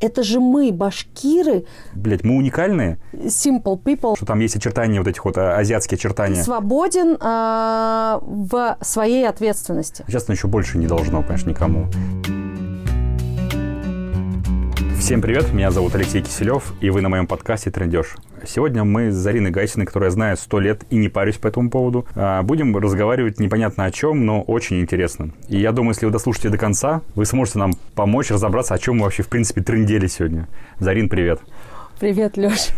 Это же мы, башкиры, Блять, мы уникальные, simple people, что там есть очертания, вот этих вот а, азиатские очертания. свободен а, в своей ответственности. Честно, еще больше не должно, конечно, никому. Всем привет, меня зовут Алексей Киселев, и вы на моем подкасте «Трендеж». Сегодня мы с Зариной Гайсиной, которую я знаю сто лет и не парюсь по этому поводу, а, будем разговаривать непонятно о чем, но очень интересно. И я думаю, если вы дослушаете до конца, вы сможете нам помочь разобраться, о чем мы вообще, в принципе, трендели сегодня. Зарин, привет. Привет, Леш.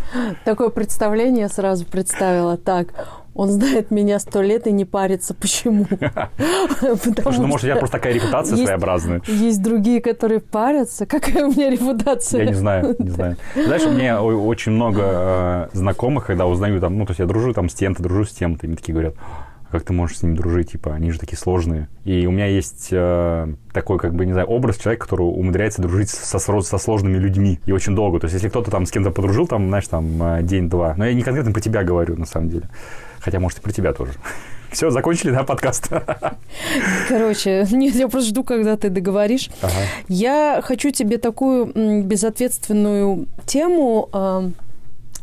Такое представление сразу представила. Так, он знает меня сто лет и не парится. Почему? Потому что, ну, может, у тебя просто такая репутация своеобразная. Есть другие, которые парятся. Какая у меня репутация? Я не знаю, не знаю. Знаешь, у меня очень много э, знакомых, когда узнаю там, ну, то есть я дружу там с тем-то, дружу с тем-то, и мне такие говорят, «А как ты можешь с ними дружить, типа, они же такие сложные. И у меня есть э, такой, как бы, не знаю, образ человека, который умудряется дружить со, со сложными людьми и очень долго. То есть если кто-то там с кем-то подружил, там, знаешь, там, э, день-два, но я не конкретно по тебя говорю, на самом деле. Хотя, может, и про тебя тоже. Все, закончили, да, подкаст? Короче, нет, я просто жду, когда ты договоришь. Ага. Я хочу тебе такую безответственную тему э,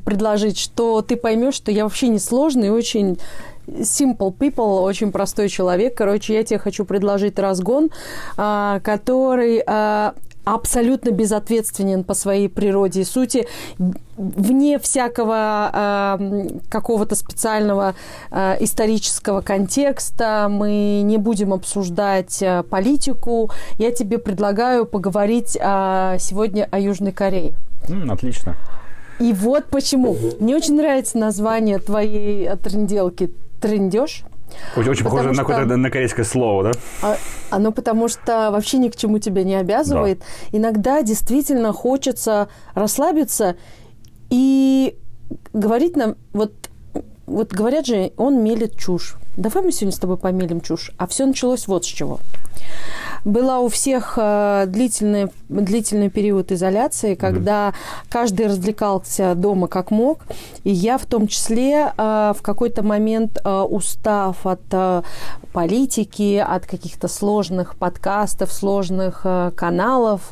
предложить, что ты поймешь, что я вообще не сложный, очень simple people, очень простой человек. Короче, я тебе хочу предложить разгон, а, который а, абсолютно безответственен по своей природе и сути, вне всякого м, какого-то специального а, исторического контекста. Мы не будем обсуждать а, политику. Я тебе предлагаю поговорить а, сегодня о Южной Корее. М, Отлично. И вот почему. Мне очень нравится название твоей э, тренделки «Трендеж». Очень, очень похоже Потому на, что- какое-то- на корейское слово, да? А- Оно потому что вообще ни к чему тебя не обязывает. Иногда действительно хочется расслабиться и говорить нам, вот, вот говорят же, он мелит чушь. Давай мы сегодня с тобой помелим чушь. А все началось вот с чего. Была у всех э, длительный, длительный период изоляции, когда каждый развлекался дома как мог. И я в том числе э, в какой-то момент, э, устав от политики, от каких-то сложных подкастов, сложных каналов,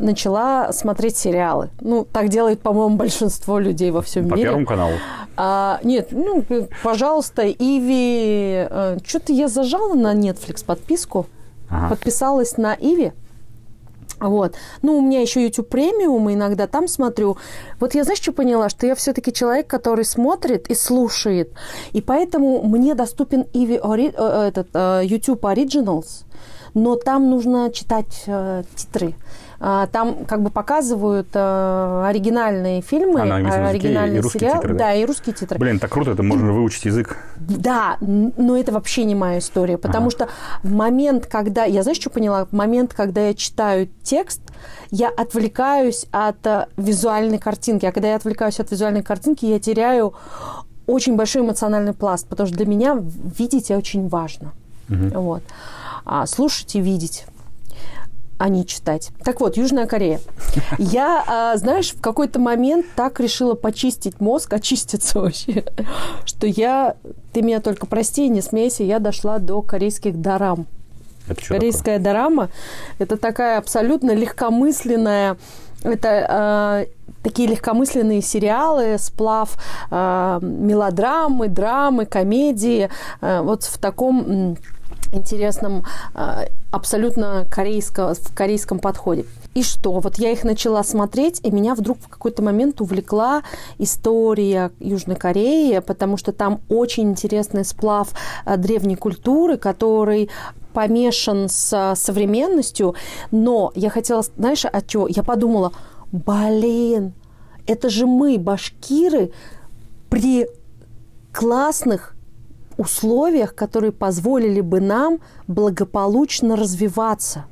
начала смотреть сериалы. Ну, так делает, по-моему, большинство людей во всем По мире. Первому каналу. А, нет, ну, пожалуйста, Иви. Что-то я зажала на Netflix подписку, Ага. подписалась на Иви. Вот. Ну, у меня еще YouTube премиум, и иногда там смотрю. Вот я, знаешь, что поняла? Что я все-таки человек, который смотрит и слушает. И поэтому мне доступен Иви ори- э, этот, э, YouTube Originals, но там нужно читать э, титры. А, Там как бы показывают э, оригинальные фильмы, А, на оригинальные и сериалы. титры, да? да, и русские титры. Блин, так круто, это можно выучить язык. Да, но это вообще не моя история, потому что в момент, когда... Я знаешь, что поняла? В момент, когда я читаю текст, я отвлекаюсь от э, визуальной картинки. А когда я отвлекаюсь от визуальной картинки, я теряю очень большой эмоциональный пласт, потому что для меня видеть очень важно. Вот. А слушать и видеть а не читать. Так вот, Южная Корея. Я, а, знаешь, в какой-то момент так решила почистить мозг, очиститься вообще, что я, ты меня только прости не смейся, я дошла до корейских дарам. Это что такое? Корейская дорама – это такая абсолютно легкомысленная, это э, такие легкомысленные сериалы, сплав э, мелодрамы, драмы, комедии, э, вот в таком интересном, э, абсолютно корейско, в корейском подходе. И что? Вот я их начала смотреть, и меня вдруг в какой-то момент увлекла история Южной Кореи, потому что там очень интересный сплав э, древней культуры, который помешан с современностью. Но я хотела, знаешь, о чё? Я подумала, блин, это же мы, башкиры, при классных условиях, которые позволили бы нам благополучно развиваться.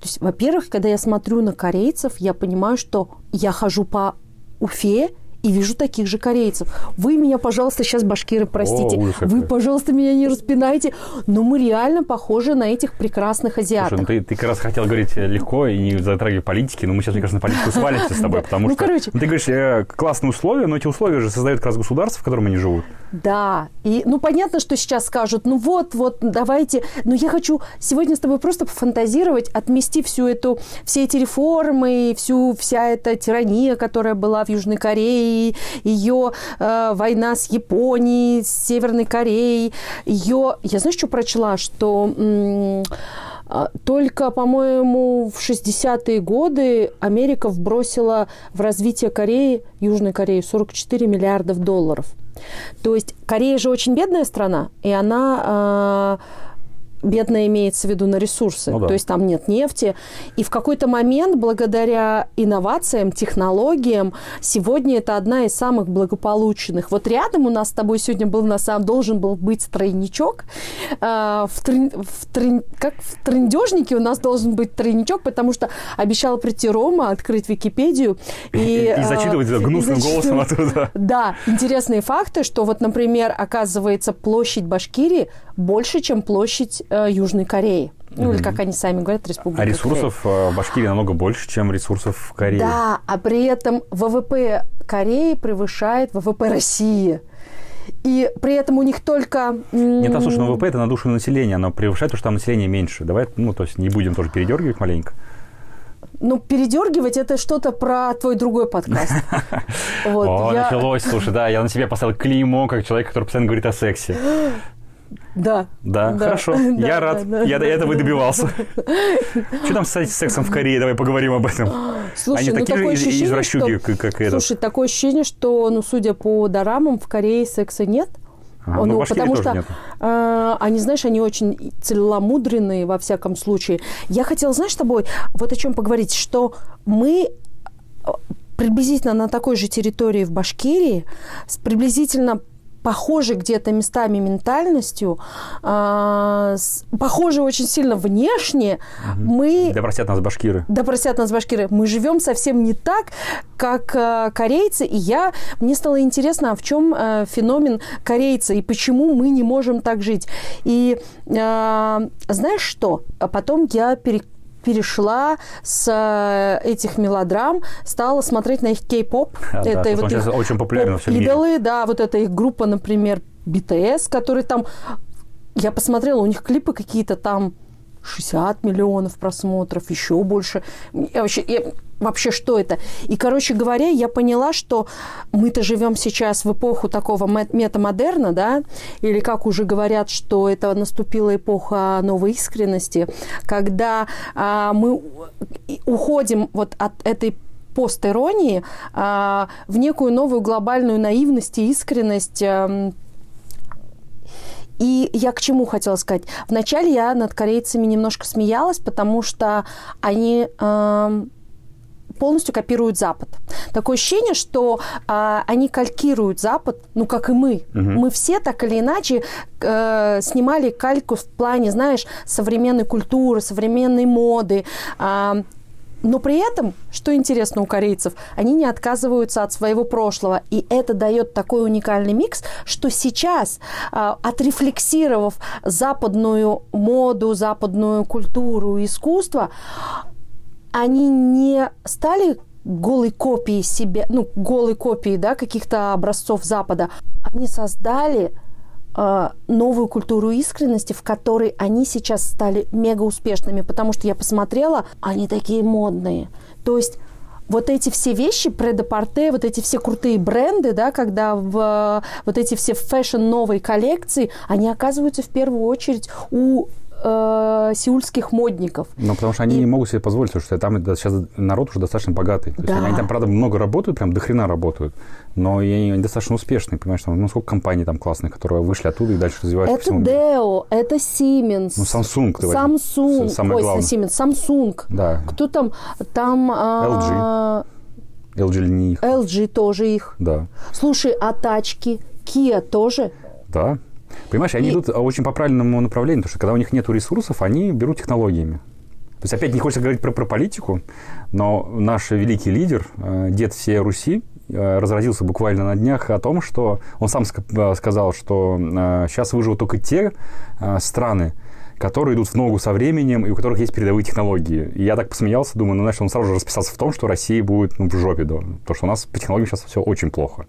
То есть, во-первых, когда я смотрю на корейцев, я понимаю, что я хожу по Уфе, и вижу таких же корейцев. Вы меня, пожалуйста, сейчас, башкиры, простите. О, ужас Вы, пожалуйста, меня не распинайте. Но мы реально похожи на этих прекрасных азиатов. Слушай, ну ты, ты как раз хотел говорить э, легко и не затрагивая политики, но мы сейчас, мне кажется, на политику свалимся с тобой, потому Ну, что короче. ну, ты говоришь э, классные условия, но эти условия же создают как раз государство, в котором они живут. Да, и ну понятно, что сейчас скажут, ну вот, вот, давайте, но я хочу сегодня с тобой просто пофантазировать, отмести всю эту, все эти реформы, всю, вся эта тирания, которая была в Южной Корее, ее э, война с Японией, с Северной Кореей, ее, я знаешь, что прочла, что м, а, только, по-моему, в 60-е годы Америка вбросила в развитие Кореи, Южной Кореи, 44 миллиардов долларов. То есть Корея же очень бедная страна, и она э, бедная имеется в виду на ресурсы. Ну да. То есть там нет нефти. И в какой-то момент, благодаря инновациям, технологиям, сегодня это одна из самых благополучных. Вот рядом у нас с тобой сегодня был на самом должен был быть тройничок. Э, в, трен- в трен- как в трендежнике у нас должен быть тройничок, потому что обещал прийти Рома, открыть Википедию и, И, э, зачитывать гнусным и голосом оттуда. да, интересные факты, что вот, например, оказывается, площадь Башкирии больше, чем площадь э, Южной Кореи. Ну, или, как они сами говорят, Республика А ресурсов э, в Башкирии намного больше, чем ресурсов в Корее. Корея. Да, а при этом ВВП Кореи превышает ВВП России. И при этом у них только... Нет, а слушай, ну ВВП это на душу населения, оно превышает, потому что там население меньше. Давай, ну, то есть не будем тоже передергивать маленько. Ну, передергивать это что-то про твой другой подкаст. О, началось, слушай, да, я на себя поставил клеймо, как человек, который постоянно говорит о сексе. Да. Да, Да. хорошо, Да, я да, рад, да. я до этого и добивался. Что там с сексом в Корее, давай поговорим об этом. Слушай, Они ну такие такое же извращуги, что... как- этот. Слушай, такое ощущение, что, ну, судя по дорамам, в Корее секса нет. Ну, в Башкирии потому тоже что нет. э, они, знаешь, они очень целомудренные во всяком случае. Я хотела, знаешь, с тобой вот о чем поговорить, что мы э, приблизительно на такой же территории в Башкирии, приблизительно похожей где-то местами ментальностью, э, с- похожи очень сильно внешне, мы Да простят нас башкиры. да простят нас башкиры, мы живем совсем не так, как э, корейцы, и я, мне стало интересно, а в чем э, феномен корейца, и почему мы не можем так жить. И э, знаешь что? А потом я пере- перешла с э, этих мелодрам, стала смотреть на их кей-поп. А, да, потому что он их очень всем мире. поп-идолы, да, вот это их группа, например, BTS, который там... Я посмотрела, у них клипы какие-то там 60 миллионов просмотров, еще больше. Я вообще, я- вообще что это? И, короче говоря, я поняла, что мы-то живем сейчас в эпоху такого мет- метамодерна, да, или как уже говорят, что это наступила эпоха новой искренности, когда а, мы уходим вот от этой постиронии а, в некую новую глобальную наивность и искренность ам, и я к чему хотела сказать? Вначале я над корейцами немножко смеялась, потому что они эм, полностью копируют Запад. Такое ощущение, что а, они калькируют Запад, ну как и мы. Мы все так или иначе э, снимали кальку в плане, знаешь, современной культуры, современной моды. А, но при этом, что интересно у корейцев, они не отказываются от своего прошлого. И это дает такой уникальный микс, что сейчас, а, отрефлексировав западную моду, западную культуру, искусство, они не стали голой копией себя, ну, голой копией, да, каких-то образцов Запада. Они создали э, новую культуру искренности, в которой они сейчас стали мега успешными, потому что я посмотрела, они такие модные. То есть вот эти все вещи, прет-а-порте, вот эти все крутые бренды, да, когда в, вот эти все fashion новые коллекции, они оказываются в первую очередь у э, сеульских модников. Ну, потому что они И- не могут себе позволить, потому что там сейчас народ уже достаточно богатый. То есть Да. они, там, правда, много работают, прям до хрена работают, но они, они достаточно успешные, понимаешь, там, ну, сколько компаний там классных, которые вышли оттуда и дальше развиваются Это. Deo, это Siemens. Ну, Samsung, ты. Samsung. Самое Ой, главное. Siemens, Samsung. Да, Кто там? Там а, LG не их. LG тоже их. Да, Слушай, а тачки? Kia тоже? да. Понимаешь, они И- идут очень по правильному направлению, потому что когда у них нет ресурсов, они берут технологиями. То есть опять не хочется говорить про, про политику, но наш великий лидер, э, дед всей Руси, э, разразился буквально на днях о том, что он сам э, сказал, что сейчас выживут только те страны, которые идут в ногу со временем и у которых есть передовые технологии. И я так посмеялся, думаю, ну, знаешь, он сразу же расписался в том, что Россия будет ну, в жопе, да, потому что у нас по технологиям сейчас все очень плохо.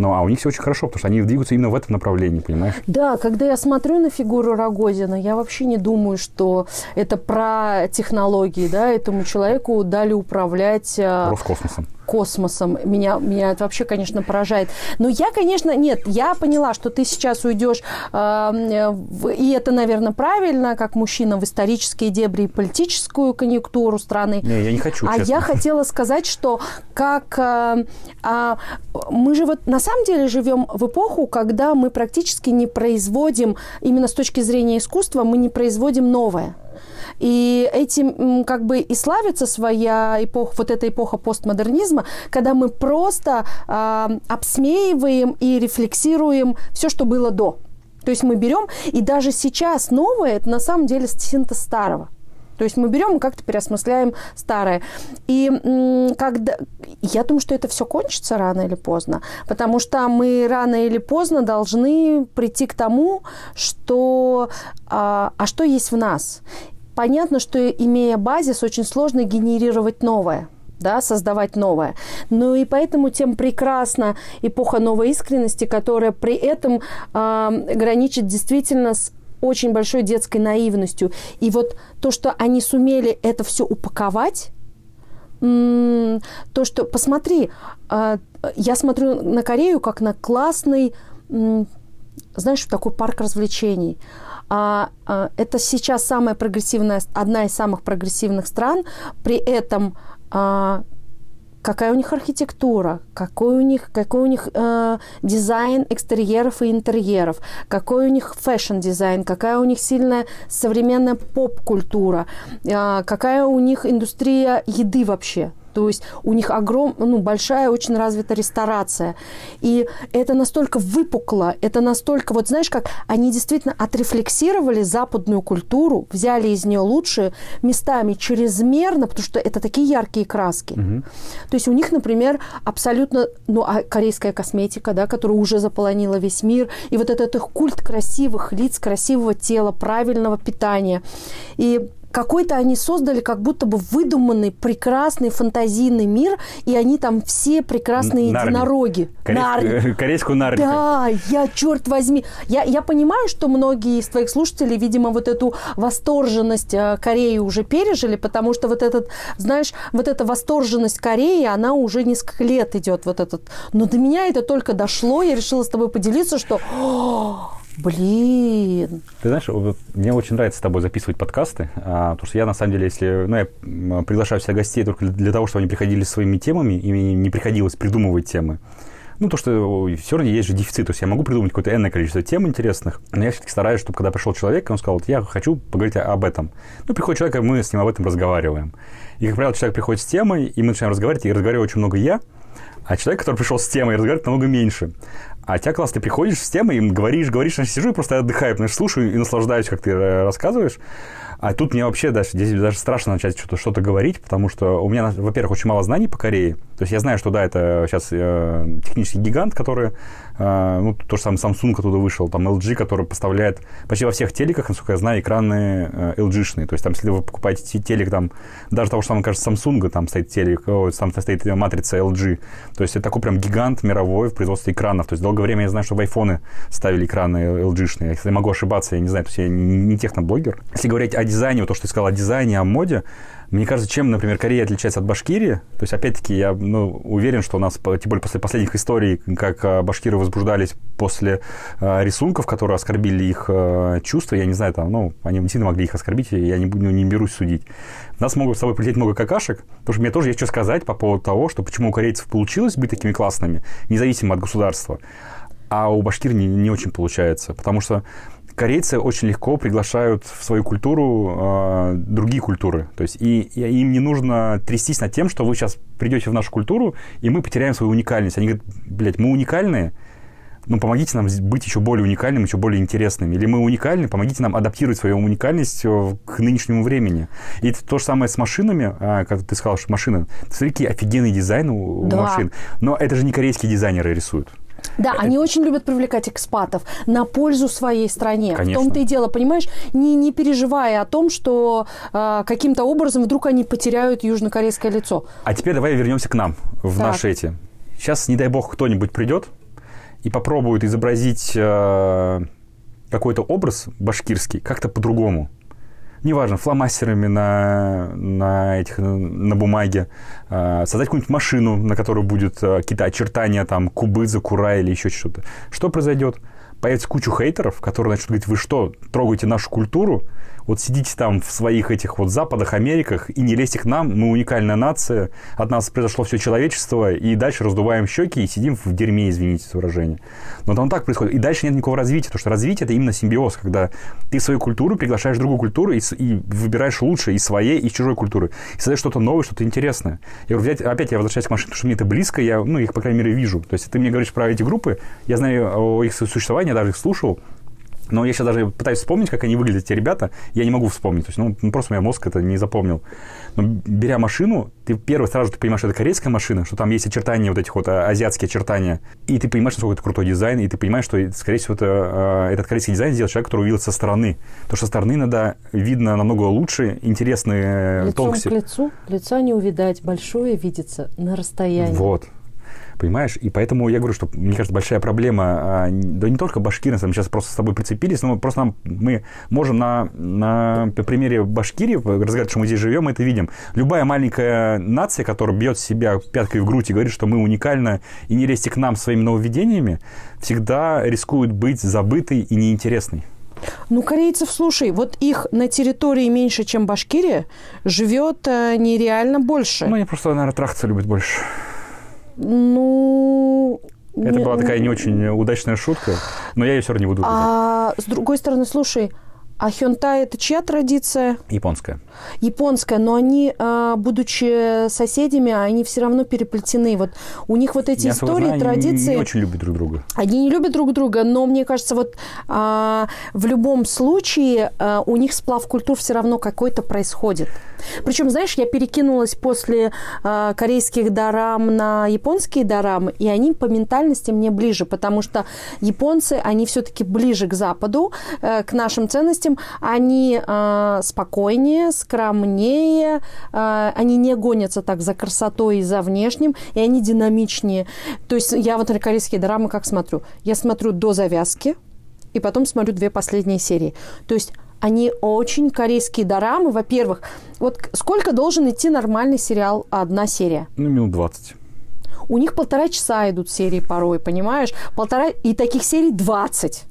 Ну, а у них все очень хорошо, потому что они двигаются именно в этом направлении, понимаешь? Да, когда я смотрю на фигуру Рогозина, я вообще не думаю, что это про технологии, да, этому человеку дали управлять... Э, Роскосмосом космосом. Меня, меня это вообще, конечно, поражает. Но я, конечно, нет, я поняла, что ты сейчас уйдешь, э, в, и это, наверное, правильно, как мужчина в исторические дебри и политическую конъюнктуру страны. Не, я не хочу, А честно. я хотела сказать, что как э, э, мы же вот на самом деле живем в эпоху, когда мы практически не производим, именно с точки зрения искусства, мы не производим новое. И этим как бы и славится своя эпоха, вот эта эпоха постмодернизма, когда мы просто э, обсмеиваем и рефлексируем все, что было до. То есть мы берем, и даже сейчас новое, это на самом деле синтез старого. То есть мы берем и как-то переосмысляем старое. И когда... я думаю, что это все кончится рано или поздно, потому что мы рано или поздно должны прийти к тому, что... А, а что есть в нас? Понятно, что имея базис, очень сложно генерировать новое да, создавать новое. Ну и поэтому тем прекрасна эпоха новой искренности, которая при этом э, граничит действительно с очень большой детской наивностью. И вот то, что они сумели это все упаковать, то, что, посмотри, э, я смотрю на Корею как на классный, знаешь, такой парк развлечений. А, а, это сейчас самая прогрессивная, одна из самых прогрессивных стран. При этом а, какая у них архитектура, какой у них, какой у них э, дизайн экстерьеров и интерьеров, какой у них fashion-дизайн, какая у них сильная современная поп-культура, э, какая у них индустрия еды вообще. То есть у них огром, ну, большая, очень развита ресторация. И это настолько выпукло, это настолько, вот знаешь, как они действительно отрефлексировали западную культуру, взяли из нее лучшие местами чрезмерно, потому что это такие яркие краски. Угу. То есть у них, например, абсолютно, ну, а корейская косметика, да, которая уже заполонила весь мир, и вот этот их культ красивых лиц, красивого тела, правильного питания. И какой-то они создали как будто бы выдуманный, прекрасный, фантазийный мир, и они там все прекрасные Нарни. единороги. Корейск... Нарни. Корейскую Нарни. Да, я, черт возьми. Я, я понимаю, что многие из твоих слушателей, видимо, вот эту восторженность э, Кореи уже пережили, потому что вот этот, знаешь, вот эта восторженность Кореи, она уже несколько лет идет вот этот. Но до меня это только дошло, я решила с тобой поделиться, что Блин. Ты знаешь, вот, мне очень нравится с тобой записывать подкасты, а, потому что я, на самом деле, если... Ну, я приглашаю всех гостей только для того, чтобы они приходили с своими темами, и мне не приходилось придумывать темы. Ну, то, что все равно есть же дефицит. То есть я могу придумать какое-то энное количество тем интересных, но я все-таки стараюсь, чтобы когда пришел человек, он сказал, я хочу поговорить об этом. Ну, приходит человек, и мы с ним об этом разговариваем. И, как правило, человек приходит с темой, и мы начинаем разговаривать, и разговариваю очень много я, а человек, который пришел с темой, разговаривает намного меньше. А тебя класс, ты приходишь с темой, им говоришь, говоришь, я сижу и просто отдыхаю, потому что слушаю и наслаждаюсь, как ты э, рассказываешь. А тут мне вообще даже, здесь даже страшно начать что-то что говорить, потому что у меня, во-первых, очень мало знаний по Корее. То есть я знаю, что да, это сейчас э, технический гигант, который, ну, то же самое Samsung оттуда вышел, там LG, который поставляет почти во всех телеках, насколько я знаю, экраны э, LG-шные. То есть там, если вы покупаете телек, там, даже того, что самого, кажется, Samsung, там стоит телек, о, там стоит матрица LG. То есть это такой прям гигант мировой в производстве экранов. То есть долгое время я знаю, что в айфоны ставили экраны LG-шные. Если я могу ошибаться, я не знаю, то есть я не техноблогер. Если говорить о дизайне, вот то, что ты сказал о дизайне, о моде, мне кажется, чем, например, Корея отличается от Башкирии, то есть, опять-таки, я ну, уверен, что у нас, тем более после последних историй, как а, башкиры возбуждались после э, рисунков, которые оскорбили их э, чувства, я не знаю, там, ну, они действительно могли их оскорбить, я не, ну, не берусь судить. Нас могут с собой прилететь много какашек, потому что мне тоже есть что сказать по поводу того, что почему у корейцев получилось быть такими классными, независимо от государства, а у башкир не, не очень получается, потому что корейцы очень легко приглашают в свою культуру э, другие культуры. То есть и, и им не нужно трястись над тем, что вы сейчас придете в нашу культуру, и мы потеряем свою уникальность. Они говорят, блядь, мы уникальные, ну, помогите нам быть еще более уникальным, еще более интересным. Или мы уникальны, помогите нам адаптировать свою уникальность э, к нынешнему времени. И это то же самое с машинами, а, как ты сказал, что машины. Смотри, какие офигенные дизайны у Да. машин. Но это же не корейские дизайнеры рисуют. Да, они очень любят привлекать экспатов на пользу своей стране. Конечно. В том-то и дело, понимаешь, не, не переживая о том, что э, каким-то образом вдруг они потеряют южнокорейское лицо. А теперь давай вернемся к нам, в Так. наши эти. Сейчас, не дай бог, кто-нибудь придет и попробует изобразить э, какой-то образ башкирский как-то по-другому. Неважно, фломастерами на, на, этих, на бумаге, э, создать какую-нибудь машину, на которой будет э, какие-то очертания, там, кубы, закура или еще что-то. Что произойдет? Появится кучу хейтеров, которые начнут говорить, вы что, трогаете нашу культуру? Вот сидите там в своих этих вот Западах, Америках и не лезьте к нам, мы уникальная нация, от нас произошло все человечество, и дальше раздуваем щеки и сидим в дерьме, извините за выражение. Но там так происходит. И дальше нет никакого развития, потому что развитие – это именно симбиоз, когда ты свою культуру приглашаешь другую культуру и, и выбираешь лучшее из своей, и чужой культуры. И создаешь что-то новое, что-то интересное. Я говорю, взять, опять я возвращаюсь к машине, потому что мне это близко, я, ну, их, по крайней мере, вижу. То есть ты мне говоришь про эти группы, я знаю о их существовании, я даже их слушал, но я сейчас даже пытаюсь вспомнить, как они выглядят, эти ребята. Я не могу вспомнить. То есть, ну, ну, просто у меня мозг это не запомнил. Но беря машину, ты первый сразу ты понимаешь, что это корейская машина, что там есть очертания, вот этих вот а, азиатские очертания. И ты понимаешь, насколько это крутой дизайн, и ты понимаешь, что, скорее всего, это, а, этот корейский дизайн сделал человек, который увидел со стороны. Потому что со стороны иногда видно намного лучше, интересные Лицом тонкости. к лицу лица не увидать, большое видится на расстоянии. Вот. Понимаешь? И поэтому я говорю, что, мне кажется, большая проблема, а, да не только башкиры, мы сейчас просто с тобой прицепились, но просто нам, мы можем на, на примере Башкирии разговаривать, что мы здесь живем, мы это видим. Любая маленькая нация, которая бьет себя пяткой в грудь и говорит, что мы уникальны, и не лезьте к нам своими нововведениями, всегда рискует быть забытой и неинтересной. Ну, корейцев, слушай, вот их на территории меньше, чем Башкирия, живет э, нереально больше. Ну, они просто, наверное, трахаться любят больше. Ну... Это не- была такая не очень удачная шутка, но я ее все равно не буду. А с другой стороны, слушай, а хёнтай это чья традиция? Японская. Японская, но они, а, будучи соседями, они все равно переплетены. Вот у них вот эти Я истории, знаю, они традиции... не очень любят друг друга. Они не любят друг друга, но мне кажется, вот а, в любом случае а, у них сплав культур все равно какой-то происходит. Причем, знаешь, я перекинулась после а, корейских дарам на японские дарамы, и они по ментальности мне ближе, потому что японцы, они все-таки ближе к Западу, э, к нашим ценностям, они а, спокойнее, скромнее, а, они не гонятся так за красотой и за внешним, и они динамичнее. То есть я вот на корейские драмы как смотрю? Я смотрю до завязки, и потом смотрю две последние серии. То есть они очень корейские дорамы. Во-первых, вот сколько должен идти нормальный сериал одна серия? Ну, минут 20. У них полтора часа идут серии порой, понимаешь? Полтора, и таких серий 20.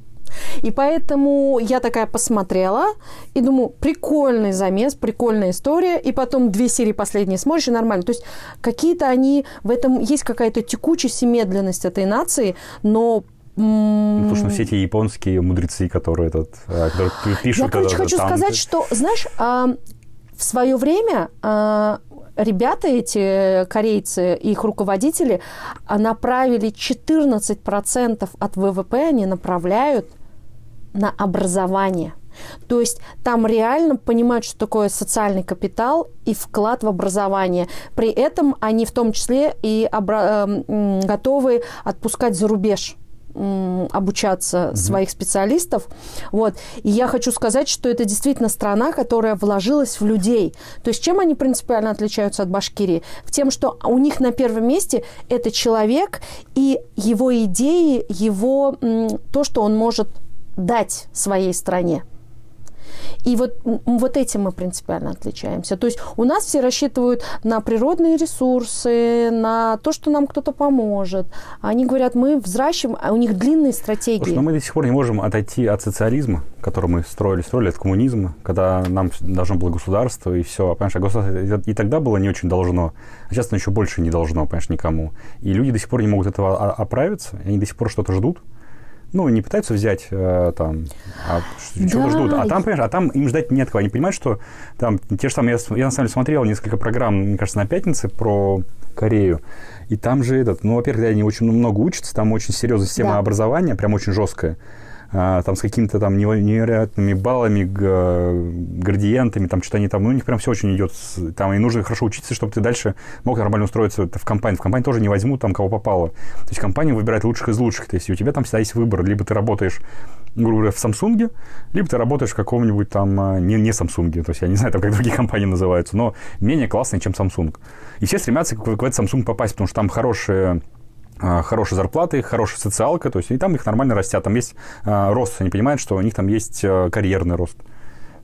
И поэтому я такая посмотрела и думаю, прикольный замес, прикольная история. И потом две серии последние смотришь, и нормально. То есть какие-то они, в этом есть какая-то текучесть и медленность этой нации, но... м, Ну, Потому что все эти японские мудрецы, которые, этот, а, которые пи- пишут... Я, короче, это- хочу там- сказать, что, знаешь, а, в свое время а, ребята эти, корейцы, их руководители, а, направили 14% от ВВП, они направляют на образование. То есть там реально понимают, что такое социальный капитал и вклад в образование. При этом они в том числе и обра- эм, готовы отпускать за рубеж обучаться своих специалистов. Вот. И я хочу сказать, что это действительно страна, которая вложилась в людей. То есть чем они принципиально отличаются от Башкирии? В тем, что у них на первом месте это человек и его идеи, его то, что он может дать своей стране. И вот, вот этим мы принципиально отличаемся. То есть у нас все рассчитывают на природные ресурсы, на то, что нам кто-то поможет. Они говорят, мы взращиваем, а у них длинные стратегии. Слушай, ну мы до сих пор не можем отойти от социализма, который мы строили, строили от коммунизма, когда нам должно было государство и все. Понимаешь, а государство и тогда было не очень должно, а сейчас оно еще больше не должно, понимаешь, никому. И люди до сих пор не могут этого оправиться, они до сих пор что-то ждут. Ну, не пытаются взять э, там, а чего Да. ждут. А там, понимаешь, а там им ждать нет кого. Они понимают, что там те же самые, я, я на самом деле смотрел несколько программ, мне кажется, на пятнице про Корею. И там же этот, ну, во-первых, они очень много учатся, там очень серьезная система да. образования, прям очень жесткая. А, там с какими-то там невероятными баллами, градиентами, там что-то они там, ну, у них прям все очень идет, там, и нужно хорошо учиться, чтобы ты дальше мог нормально устроиться в компании. В компании тоже не возьмут там, кого попало. То есть компания выбирает лучших из лучших, то есть у тебя там всегда есть выбор, либо ты работаешь грубо говоря, в Samsung, либо ты работаешь в каком-нибудь там, а, не, не Samsung, то есть я не знаю, там, как другие компании называются, но менее классные, чем Samsung. И все стремятся в, в этот Samsung попасть, потому что там хорошие а, хорошие зарплаты, хорошая социалка, то есть и там их нормально растят, там есть а, рост, они понимают, что у них там есть а, карьерный рост.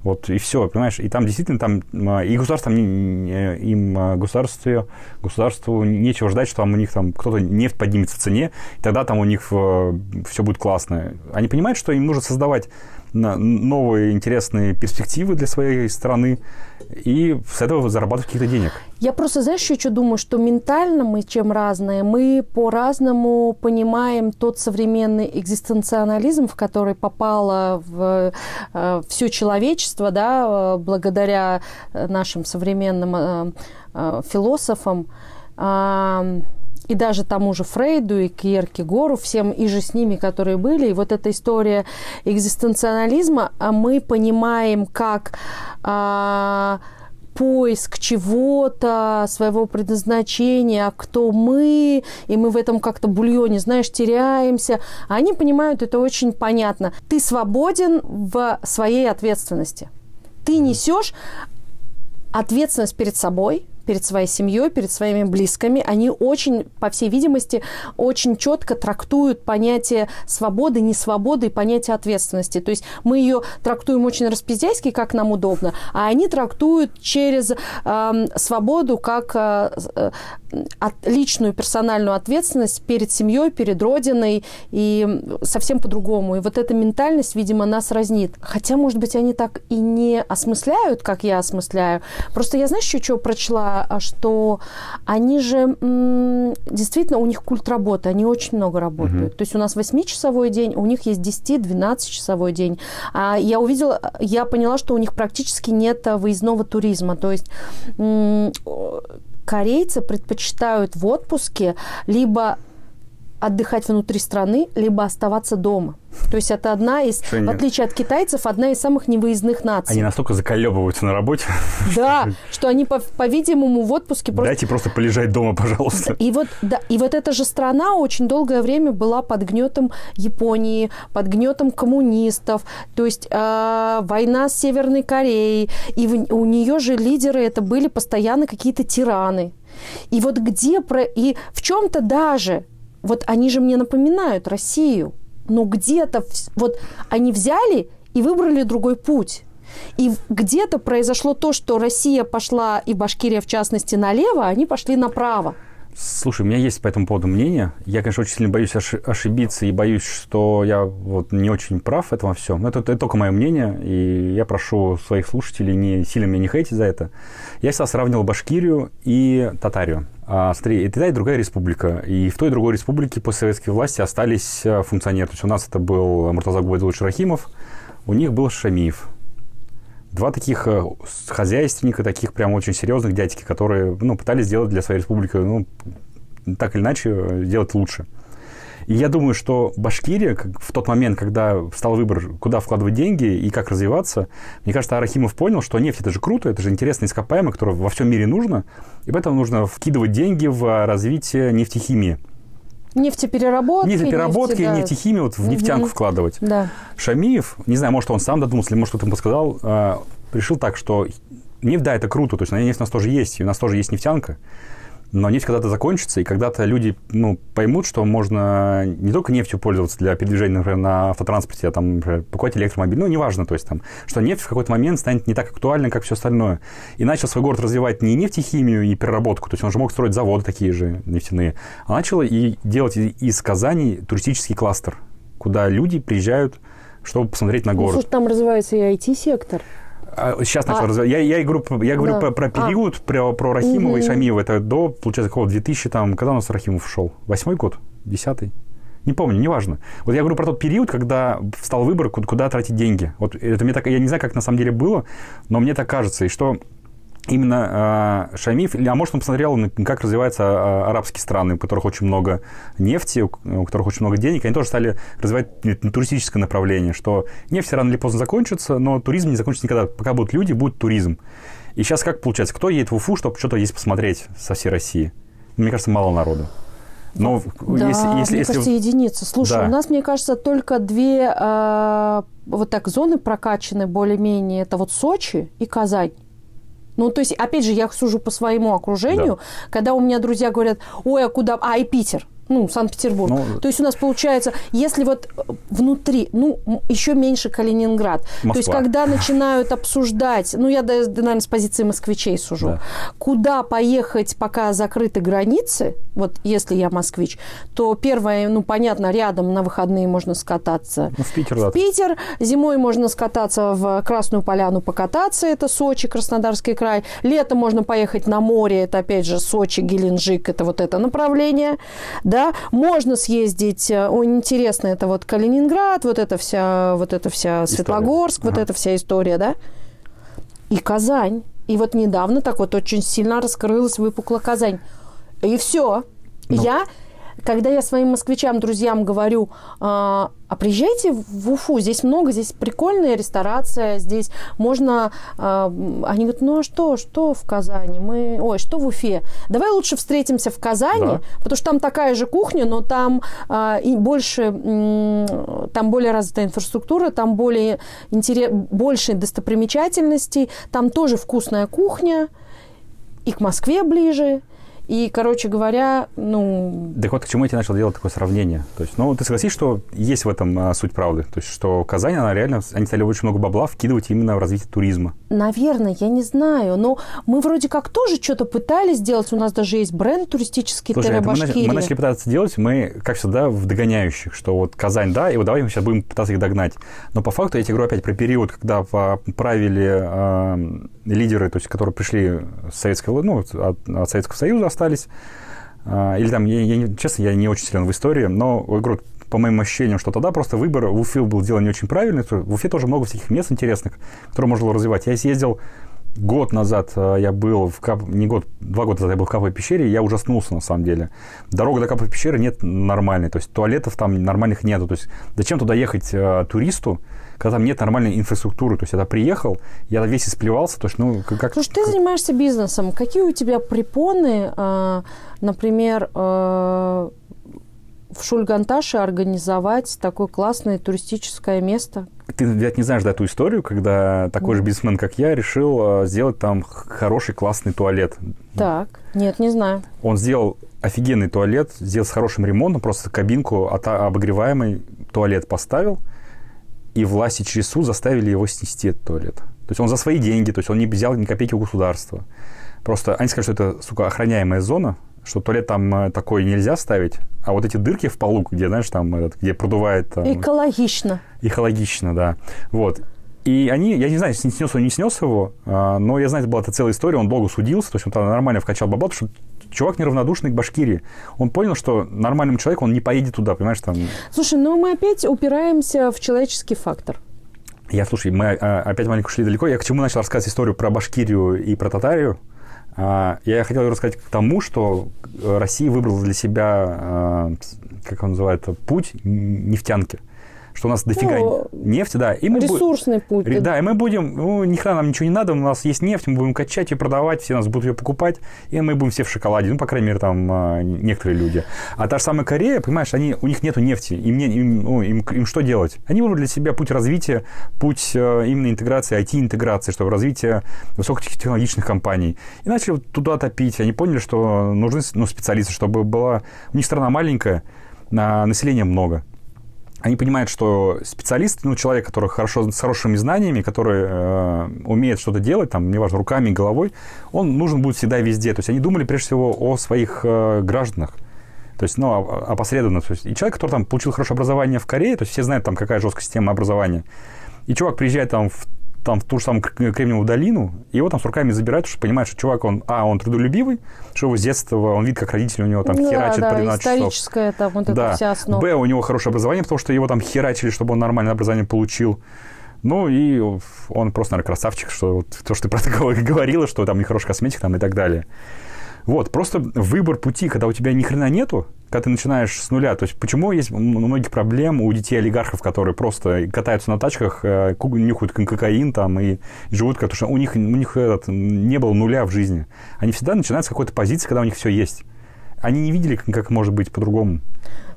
Вот и все, понимаешь? И там действительно там и государство им государству, государству нечего ждать, что там у них там кто-то нефть поднимется в цене, и тогда там у них все будет классно. Они понимают, что им нужно создавать новые интересные перспективы для своей страны и с этого зарабатывать каких-то денег. Я просто, знаешь, еще что думаю, что ментально мы чем разные. Мы по-разному понимаем тот современный экзистенциализм, в который попало в э, все человечество, да, благодаря нашим современным э, э, философам. Э, и даже тому же Фрейду и Кьеркегору, всем и же с ними, которые были. И вот эта история экзистенциализма а мы понимаем как а, поиск чего-то, своего предназначения, кто мы, и мы в этом как-то бульоне, знаешь, теряемся. А они понимают это очень понятно. Ты свободен в своей ответственности. Ты несешь ответственность перед собой – перед своей семьей, перед своими близкими. Они очень, по всей видимости, очень четко трактуют понятие свободы, несвободы и понятие ответственности. То есть мы ее трактуем очень распиздяйски, как нам удобно, а они трактуют через э, свободу как э, э, личную персональную ответственность перед семьей, перед родиной и совсем по-другому. И вот эта ментальность, видимо, нас разнит. Хотя, может быть, они так и не осмысляют, как я осмысляю. Просто я, знаешь, еще что прочла а что они же действительно, у них культ работы, они очень много работают. Угу. То есть у нас 8-часовой день, у них есть 10-12-часовой день. А я увидела, я поняла, что у них практически нет выездного туризма. То есть корейцы предпочитают в отпуске либо отдыхать внутри страны, либо оставаться дома. То есть это одна из, что в отличие от китайцев, одна из самых невыездных наций. Они настолько заколебываются на работе. Да, что они, по, по-видимому, в отпуске просто... Дайте просто полежать дома, пожалуйста. И вот, да, и вот эта же страна очень долгое время была под гнетом Японии, под гнетом коммунистов. То есть э, война с Северной Кореей. И в, у нее же лидеры это были постоянно какие-то тираны. И вот где про... И в чем-то даже вот они же мне напоминают Россию, но где-то вот они взяли и выбрали другой путь. И где-то произошло то, что Россия пошла, и Башкирия в частности, налево, а они пошли направо. Слушай, у меня есть по этому поводу мнение. Я, конечно, очень сильно боюсь ошибиться и боюсь, что я вот не очень прав в этом во всем. Но это, это только мое мнение, и я прошу своих слушателей не сильно меня не хейтить за это. Я всегда сравнивал Башкирию и Татарию. А, смотри, это та и другая республика. И в той и другой республике после советской власти остались э, функционеры. То есть у нас это был Муртаза Губайдулович Рахимов, у них был Шамиев. Два таких э, хозяйственника, таких прям очень серьезных дядьки, которые ну, пытались сделать для своей республики, ну, так или иначе, э, сделать лучше. И я думаю, что Башкирия в тот момент, когда стал выбор, куда вкладывать деньги и как развиваться, мне кажется, Арахимов понял, что нефть это же круто, это же интересное ископаемое, которое во всем мире нужно, и поэтому нужно вкидывать деньги в развитие нефтехимии. Нефтепереработки. Нефтепереработки, нефти, да. нефтехимию, вот в нефтянку угу. вкладывать. Да. Шамиев, не знаю, может, он сам додумался, или может, кто-то ему подсказал, э, решил так, что нефть, да, это круто, то есть нефть у нас тоже есть, и у нас тоже есть нефтянка, но нефть когда-то закончится, и когда-то люди ну, поймут, что можно не только нефтью пользоваться для передвижения, например, на автотранспорте, а там, например, покупать электромобиль, ну, неважно, то есть там, что нефть в какой-то момент станет не так актуальной, как все остальное. И начал свой город развивать не нефтехимию и переработку, то есть он же мог строить заводы такие же нефтяные, а начал и делать из Казани туристический кластер, куда люди приезжают, чтобы посмотреть на ну, город. Ну, слушай, там развивается и IT-сектор. Сейчас начал а, развивать. Я, я, говорю, я говорю да. про, про а. период, а. про, про Рахимова угу. и Шамиева. Это до, получается, какого 2000, там, когда у нас Рахимов шел? Восьмой год? Десятый? Не помню, неважно. Вот я говорю про тот период, когда стал выбор, куда, куда тратить деньги. Вот это мне так, я не знаю, как на самом деле было, но мне так кажется. И что именно э, Шамиф, а может, он посмотрел, как развиваются э, арабские страны, у которых очень много нефти, у, у которых очень много денег, они тоже стали развивать туристическое направление, что нефть рано или поздно закончится, но туризм не закончится никогда. Пока будут люди, будет туризм. И сейчас как получается? Кто едет в Уфу, чтобы что-то здесь посмотреть со всей России? Мне кажется, мало народу. Но да, если, если, мне если... кажется, единицы. Слушай, да. у нас, мне кажется, только две э, вот так зоны прокачаны более-менее. Это вот Сочи и Казань. Ну, то есть, опять же, я сужу по своему окружению, да. когда у меня друзья говорят, ой, а куда? А, и Питер ну, Санкт-Петербург. Ну, То есть у нас получается, если вот внутри, ну, еще меньше Калининград. Москва. То есть когда начинают обсуждать, ну, я, наверное, с позиции москвичей сужу, да. куда поехать, пока закрыты границы, вот если я москвич, то первое, ну, понятно, рядом на выходные можно скататься. Ну, в Питер, да. В Питер. Зимой можно скататься в Красную Поляну покататься, это Сочи, Краснодарский край. Летом можно поехать на море, это, опять же, Сочи, Геленджик, это вот это направление да, можно съездить, э, о, интересно, это вот Калининград, вот эта вся, вот эта вся Светлогорск, ага. вот эта вся история, да, и Казань. И вот недавно так вот очень сильно раскрылась, выпукла Казань. И все. Ну. Я когда я своим москвичам, друзьям говорю, а, а приезжайте в Уфу, здесь много, здесь прикольная ресторация, здесь можно... А, они говорят, ну а что, что в Казани? Мы, ой, что в Уфе? Давай лучше встретимся в Казани, да. потому что там такая же кухня, но там а, и больше, там более развитая инфраструктура, там более интерес, больше достопримечательностей, там тоже вкусная кухня, и к Москве ближе, и, короче говоря, ну... Так вот, к чему я тебе начал делать такое сравнение? То есть, ну, ты согласись, что есть в этом а, суть правды? То есть, что Казань, она реально, они стали очень много бабла вкидывать именно в развитие туризма. Наверное, я не знаю. Но мы вроде как тоже что-то пытались сделать. У нас даже есть бренд туристический Слушай, мы, начали, мы начали пытаться делать, мы, как всегда, в догоняющих, что вот Казань, да, и вот давай мы сейчас будем пытаться их догнать. Но по факту я тебе говорю опять про период, когда правили э, лидеры, то есть, которые пришли с Советского, ну, от, от Советского Союза, остались. А, или там, я, я, честно, я не очень силен в истории, но, говорю, по моим ощущениям, что тогда просто выбор в Уфе был сделан не очень правильный. В Уфе тоже много всяких мест интересных, которые можно было развивать. Я съездил год назад, а, я был в Кап... не год, два года назад я был в Каповой пещере, и я ужаснулся на самом деле. Дорога до Каповой пещеры нет нормальной, то есть туалетов там нормальных нету. То есть зачем туда ехать э, туристу, когда там нет нормальной инфраструктуры. То есть я приехал, я весь исплевался. То есть, ну, как, Слушай, ты занимаешься бизнесом. Какие у тебя препоны, э, например, э, в Шульганташе организовать такое классное туристическое место? Ты, ведь не знаешь да, эту историю, когда такой же бизнесмен, как я, решил э, сделать там хороший, классный туалет. Так, нет, не знаю. Он сделал офигенный туалет, сделал с хорошим ремонтом, просто кабинку от, обогреваемый туалет поставил – и власти через суд заставили его снести этот туалет. То есть он за свои деньги, то есть он не взял ни копейки у государства. Просто они сказали, что это, сука, охраняемая зона, что туалет там э, такой нельзя ставить, а вот эти дырки в полу, где, знаешь, там, этот, где продувает... Там, экологично. Экологично, да. Вот. И они, я не знаю, снес он, не снес его, а, но я знаю, это была целая история, он долго судился, то есть он там нормально вкачал бабла, потому что чувак неравнодушный к Башкирии. Он понял, что нормальному человеку он не поедет туда, понимаешь, там... Слушай, ну мы опять упираемся в человеческий фактор. Я, слушай, мы а, опять маленько ушли далеко. Я к чему начал рассказывать историю про Башкирию и про Татарию? А, я хотел рассказать к тому, что Россия выбрала для себя, а, как он называет, путь нефтянки что у нас дофига ну, нефти, да. И мы ресурсный бу- путь. Да, и мы будем, ну, ни хрена нам ничего не надо, у нас есть нефть, мы будем качать и продавать, все нас будут ее покупать, и мы будем все в шоколаде, ну, по крайней мере, там а, некоторые люди. А та же самая Корея, понимаешь, они, у них нету нефти, им, не, им, ну, им, им что делать? Они выбрали для себя путь развития, путь э, именно интеграции, IT-интеграции, чтобы развитие высокотехнологичных компаний. И начали туда топить, они поняли, что нужны ну, специалисты, чтобы была... У них страна маленькая, на население много они понимают, что специалист, ну, человек, который хорошо, с хорошими знаниями, который э, умеет что-то делать, там, неважно, руками, головой, он нужен будет всегда везде. То есть они думали прежде всего о своих э, гражданах. То есть, ну, опосредованно. То есть, и человек, который там получил хорошее образование в Корее, то есть все знают там, какая жесткая система образования. И чувак приезжает там в там в ту же самую Кремниевую долину, и его там с руками забирают, что понимают, что чувак, он, а, он трудолюбивый, что его с детства, он видит, как родители у него там да, херачат да, по 12 историческая там вот да. эта вся основа. Б, у него хорошее образование, потому что его там херачили, чтобы он нормальное образование получил. Ну, и он просто, наверное, красавчик, что вот то, что ты про это говорила, что там нехорошая косметика там и так далее. Вот, просто выбор пути, когда у тебя ни хрена нету, когда ты начинаешь с нуля. То есть почему есть многих проблем у детей олигархов, которые просто катаются на тачках, э, нюхают кокаин там и живут, потому что у них, у них этот, не было нуля в жизни. Они всегда начинают с какой-то позиции, когда у них все есть. Они не видели, как может быть по-другому.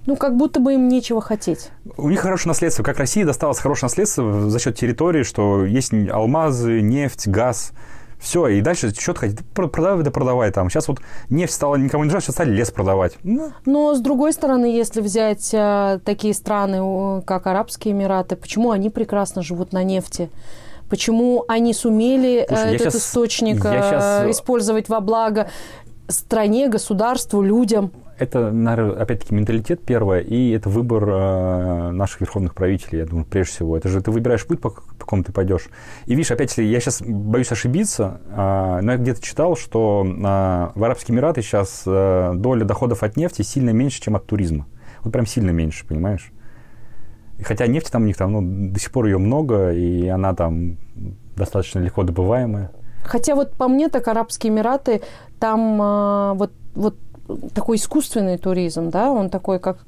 Ну, как будто бы им нечего хотеть. У них хорошее наследство. Как России досталось хорошее наследство за счет территории, что есть алмазы, нефть, газ – все, и дальше что-то хотите, продавай, да продавай там. Сейчас вот нефть стала никому не нужна, сейчас стали лес продавать. Ну. Но, с другой стороны, если взять э, такие страны, как Арабские Эмираты, почему они прекрасно живут на нефти? Почему они сумели э, Слушай, этот сейчас, источник сейчас... Э, использовать во благо стране, государству, людям? Это, опять-таки менталитет первое, и это выбор э, наших верховных правителей, я думаю, прежде всего. Это же ты выбираешь путь, по, по какому ты пойдешь. И видишь, опять я сейчас боюсь ошибиться, э, но я где-то читал, что э, в Арабские Эмираты сейчас доля доходов от нефти сильно меньше, чем от туризма. Вот прям сильно меньше, понимаешь? Хотя нефти там у них там, ну, до сих пор ее много, и она там достаточно легко добываемая. Хотя вот по мне так Арабские Эмираты, там вот, вот такой искусственный туризм, да, он такой как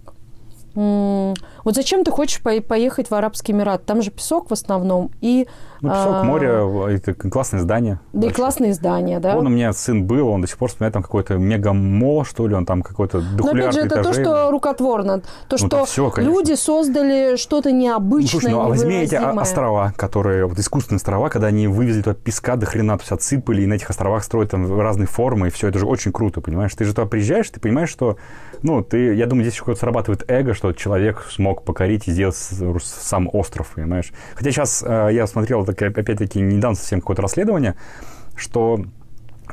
вот зачем ты хочешь поехать в Арабский Эмират? Там же песок в основном и... Ну, песок, а... море, это классное здание. Да и классные здания, да. Он у меня сын был, он до сих пор вспоминает там какой-то мегамол, что ли, он там какой-то Но опять же, это то, что рукотворно. То, ну, что все, люди создали что-то необычное, ну, слушай, ну, а возьми эти острова, которые, вот искусственные острова, когда они вывезли туда песка до хрена, то есть отсыпали, и на этих островах строят там разные формы, и все, это же очень круто, понимаешь? Ты же туда приезжаешь, ты понимаешь, что, ну, ты, я думаю, здесь еще какое-то срабатывает эго, что человек смог покорить и сделать сам остров, понимаешь? Хотя сейчас э, я смотрел, так, опять-таки, недавно совсем какое-то расследование, что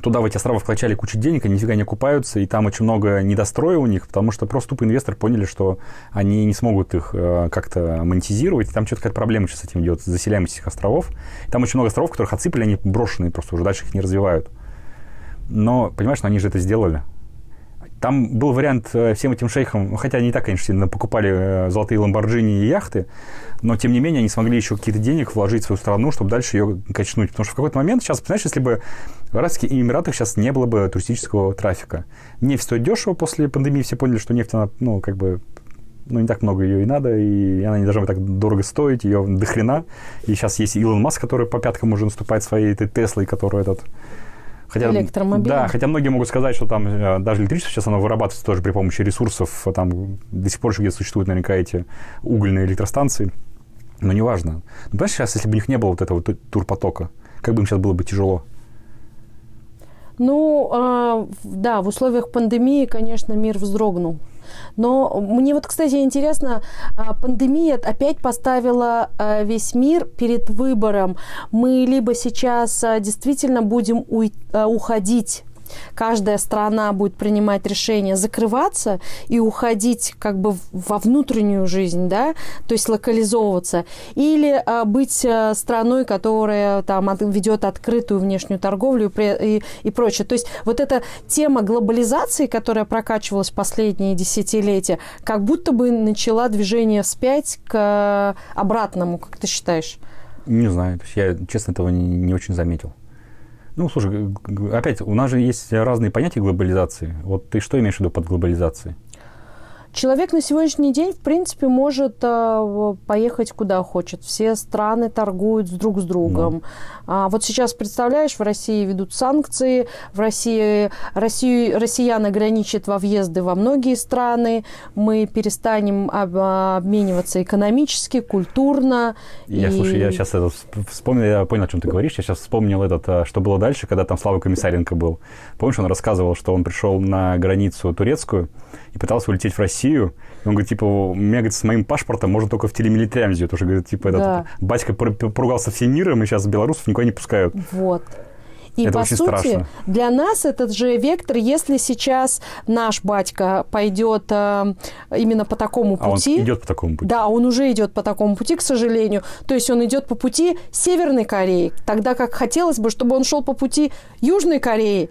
туда в эти острова вкачали кучу денег, они нифига не окупаются, и там очень много недостроя у них, потому что просто тупо инвесторы поняли, что они не смогут их э, как-то монетизировать, там что-то какая-то проблема сейчас с этим идет, с заселяемостью этих островов. И там очень много островов, которых отсыпали, они брошенные просто, уже дальше их не развивают. Но, понимаешь, но они же это сделали. Там был вариант э, всем этим шейхам, ну, хотя они так, конечно, сильно покупали э, золотые ламборджини и яхты, но, тем не менее, они смогли еще какие-то денег вложить в свою страну, чтобы дальше ее качнуть. Потому что в какой-то момент, сейчас, знаешь, если бы в Арабских Эмиратах сейчас не было бы туристического трафика. Нефть стоит дешево, после пандемии все поняли, что нефть, она, ну, как бы, ну, не так много ее и надо, и она не должна быть так дорого стоить, ее до хрена. И сейчас есть Илон Маск, который по пяткам уже наступает своей этой Теслой, который этот Хотя, Электромобили. Да, хотя многие могут сказать, что там э, даже электричество сейчас оно вырабатывается тоже при помощи ресурсов. А там до сих пор еще где-то существуют наверняка эти угольные электростанции. Но неважно. Ну, понимаешь, сейчас, если бы у них не было вот этого турпотока, как бы им сейчас было бы тяжело? Ну, э, да, в условиях пандемии, конечно, мир вздрогнул. Но мне вот, кстати, интересно, а, пандемия опять поставила а, весь мир перед выбором. Мы либо сейчас а, действительно будем уходить каждая страна будет принимать решение закрываться и уходить как бы во внутреннюю жизнь, да, то есть локализовываться, или а, быть а, страной, которая там ведет открытую внешнюю торговлю и, и, и прочее. То есть вот эта тема глобализации, которая прокачивалась последние десятилетия, как будто бы начала движение вспять к обратному, как ты считаешь? Не знаю, я, честно, этого не, не очень заметил. Ну, слушай, опять, у нас же есть разные понятия глобализации. Вот ты что имеешь в виду под глобализацией? Человек на сегодняшний день, в принципе, может э, поехать куда хочет. Все страны торгуют друг с другом. Да. А вот сейчас, представляешь, в России ведут санкции, в России Россию, россиян ограничат во въезды во многие страны, мы перестанем об, обмениваться экономически, культурно. Я, и... слушай, я сейчас это вспомнил, я понял, о чем ты говоришь. Я сейчас вспомнил этот, э, что было дальше, когда там Слава Комиссаренко был. Помнишь, он рассказывал, что он пришел на границу турецкую и пытался улететь в Россию, Россию. Он говорит, типа, у меня, говорит, с моим паспортом можно только в телемилитарям сделать. Уже, говорит, типа, этот да. батька поругался всем миром, и сейчас белорусов никуда не пускают. Вот. И это по сути, страшно. для нас этот же вектор, если сейчас наш батька пойдет э, именно по такому пути. А он идет по такому пути. Да, он уже идет по такому пути, к сожалению. То есть он идет по пути Северной Кореи, тогда как хотелось бы, чтобы он шел по пути Южной Кореи.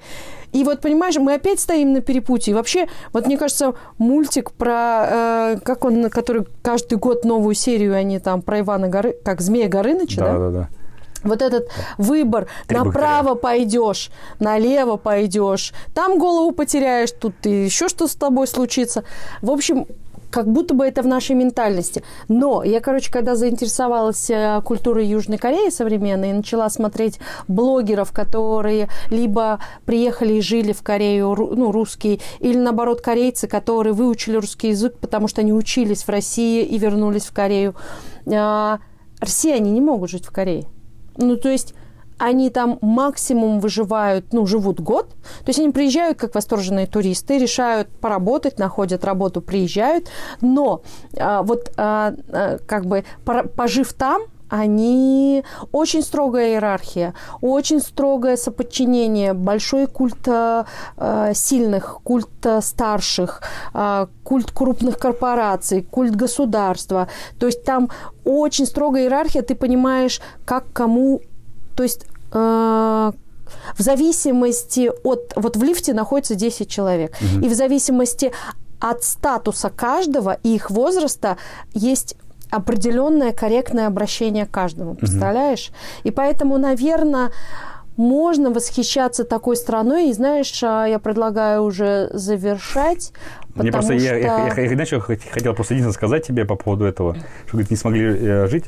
И вот, понимаешь, мы опять стоим на перепутье. И вообще, вот мне кажется, мультик про, э, как он, который каждый год новую серию, они там про Ивана Горы, как Змея Горыныча, да? Да, да, да. Вот этот выбор, Три направо пойдешь, налево пойдешь, там голову потеряешь, тут еще что с тобой случится. В общем, как будто бы это в нашей ментальности. Но я, короче, когда заинтересовалась э, культурой Южной Кореи современной, начала смотреть блогеров, которые либо приехали и жили в Корею, ну, русские, или, наоборот, корейцы, которые выучили русский язык, потому что они учились в России и вернулись в Корею. А, Россияне не могут жить в Корее. Ну, то есть они там максимум выживают, ну, живут год. То есть они приезжают как восторженные туристы, решают поработать, находят работу, приезжают. Но а, вот а, а, как бы пожив там, они очень строгая иерархия, очень строгое соподчинение, большой культ а, сильных, культ старших, а, культ крупных корпораций, культ государства. То есть там очень строгая иерархия, ты понимаешь, как кому то есть э, в зависимости от... Вот в лифте находится 10 человек. И в зависимости от статуса каждого и их возраста есть определенное корректное обращение к каждому. Представляешь? И поэтому, наверное, можно восхищаться такой страной. И знаешь, а, я предлагаю уже завершать. Мне просто, потому я, я, что- я, я, что хот- хотел просто единственное сказать тебе по поводу этого, что, говорит, не смогли э, жить.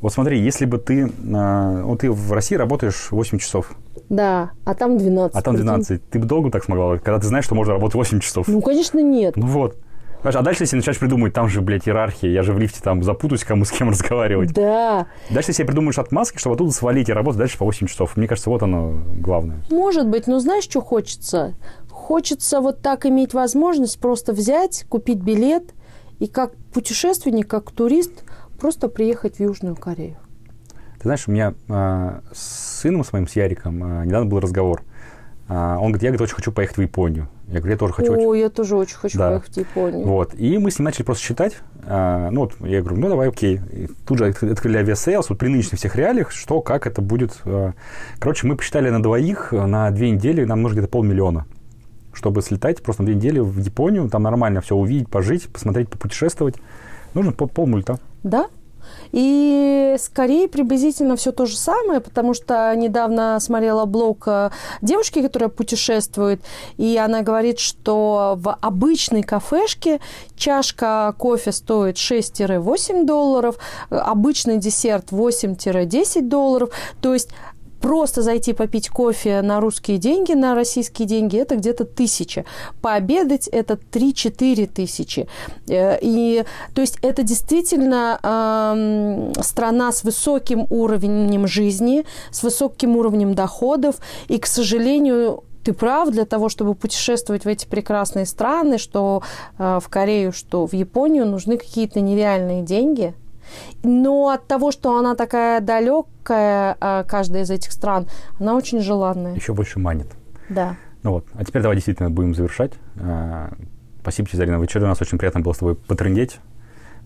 Вот смотри, если бы ты, э, вот ты в России работаешь 8 часов, Да, а там 12. а там прикинь. 12, ты бы долго так смогла, когда ты знаешь, что можно работать 8 часов? Ну, конечно, нет. Ну вот. А дальше, если начнешь придумывать, там же, блядь, иерархия, я же в лифте там запутаюсь, кому с кем разговаривать. Да. Дальше, если придумаешь отмазки, чтобы оттуда свалить и работать дальше по 8 часов. Мне кажется, вот оно главное. Может быть, но знаешь, что хочется? Хочется вот так иметь возможность просто взять, купить билет и как путешественник, как турист просто приехать в Южную Корею. Ты знаешь, у меня э, с сыном, с моим, с Яриком, э, недавно был разговор. А, он говорит, я говорит, очень хочу поехать в Японию. Я говорю, я тоже хочу. очень». О, я тоже очень хочу Да. поехать в Японию. Вот. И мы с ним начали просто считать. а, ну, вот я говорю, ну, давай, окей. И тут же откры- открыли Aviasales, вот при нынешних всех реалиях, что, как это будет. Короче, мы посчитали на двоих, э, на две недели, нам нужно где-то полмиллиона чтобы слетать просто на две недели в Японию, там нормально все увидеть, пожить, посмотреть, попутешествовать. Нужно пол- полмульта. Да. И скорее приблизительно все то же самое, потому что недавно смотрела блог э, девушки, которая путешествует, и она говорит, что в обычной кафешке чашка кофе стоит 6-8 долларов, э, обычный десерт 8-10 долларов. То есть просто зайти попить кофе на русские деньги, на российские деньги, это где-то тысяча. Пообедать это 3-4 тысячи. Э, И, то есть это действительно эм, страна с высоким уровнем жизни, с высоким уровнем доходов. И, к сожалению, ты прав, для того, чтобы путешествовать в эти прекрасные страны, что э, в Корею, что в Японию, нужны какие-то нереальные деньги. Но от того, что она такая далекая, э, каждая из этих стран, она очень желанная. Еще больше манит. Да. Ну вот. А теперь давай действительно будем завершать. А, Спасибо тебе, Зарина. В очередной раз очень приятно было с тобой потрындеть.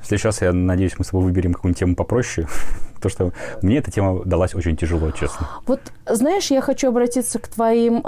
В следующий раз, я надеюсь, мы с тобой выберем какую-нибудь тему попроще. Потому что мне эта тема далась очень тяжело, честно. Вот, знаешь, я хочу обратиться к твоим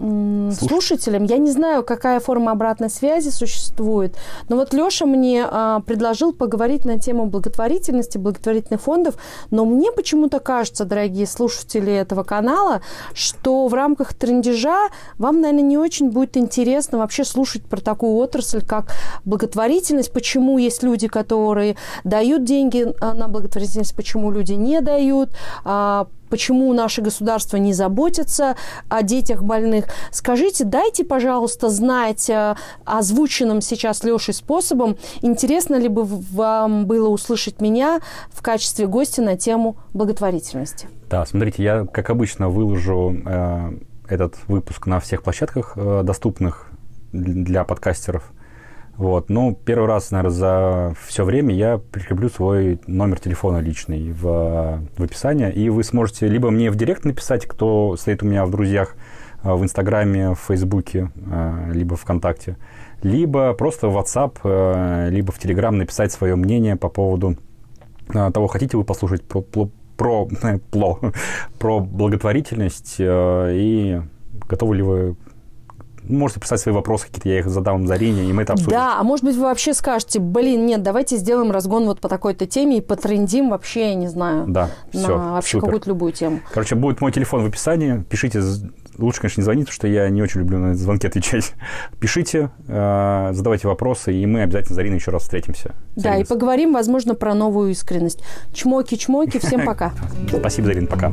а, м, Слуш- слушателям. Я не знаю, какая форма обратной связи существует, но вот Леша мне а, предложил поговорить на тему благотворительности, благотворительных фондов, но мне почему-то кажется, дорогие слушатели этого канала, что в рамках трендежа вам, наверное, не очень будет интересно вообще слушать про такую отрасль, как благотворительность, почему есть люди, которые дают деньги а, на благотворительность, почему люди не дают, а, почему наше государство не заботится о детях больных. Скажите, дайте, пожалуйста, знать э, озвученным сейчас Лешей способом, интересно ли бы вам было услышать меня в качестве гостя на тему благотворительности. Да, смотрите, я, как обычно, выложу э, этот выпуск на всех площадках, э, доступных дл- для подкастеров. Вот. Ну, первый раз, наверное, за все время я прикреплю свой номер телефона личный в, в описании, и вы сможете либо мне в директ написать, кто стоит у меня в друзьях, э, в Инстаграме, в Фейсбуке, э, либо ВКонтакте, либо просто в WhatsApp, э, либо в Телеграм написать свое мнение по поводу того, хотите вы послушать про, про, про, про, благотворительность и готовы ли вы можете писать свои вопросы какие-то, я их задам Зарине, и мы это обсудим. Да, а может быть, вы вообще скажете, блин, нет, давайте сделаем разгон вот по такой-то теме и потрендим вообще, я не знаю, да, на все, вообще какую-то любую тему. Короче, будет мой телефон в описании, пишите, лучше, конечно, не звонить, потому что я не очень люблю на звонки отвечать. Пишите, э, задавайте вопросы, и мы обязательно с Зариной еще раз встретимся. Да, и поговорим, возможно, про новую искренность. Чмоки-чмоки, всем пока. Спасибо, Зарин, пока.